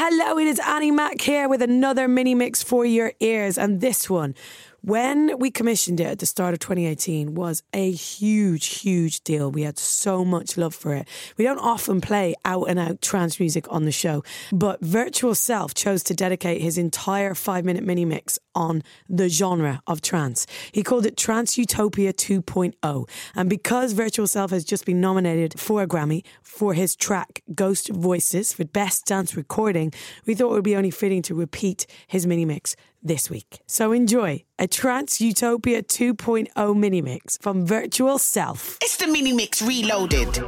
Hello, it is Annie Mac here with another mini mix for your ears. And this one, when we commissioned it at the start of 2018, was a huge, huge deal. We had so much love for it. We don't often play out and out trance music on the show, but Virtual Self chose to dedicate his entire five minute mini mix on the genre of trance. He called it Trance Utopia 2.0. And because Virtual Self has just been nominated for a Grammy for his track Ghost Voices for Best Dance Recording, we thought it would be only fitting to repeat his mini mix this week. So enjoy a Trance Utopia 2.0 mini mix from Virtual Self. It's the mini mix reloaded.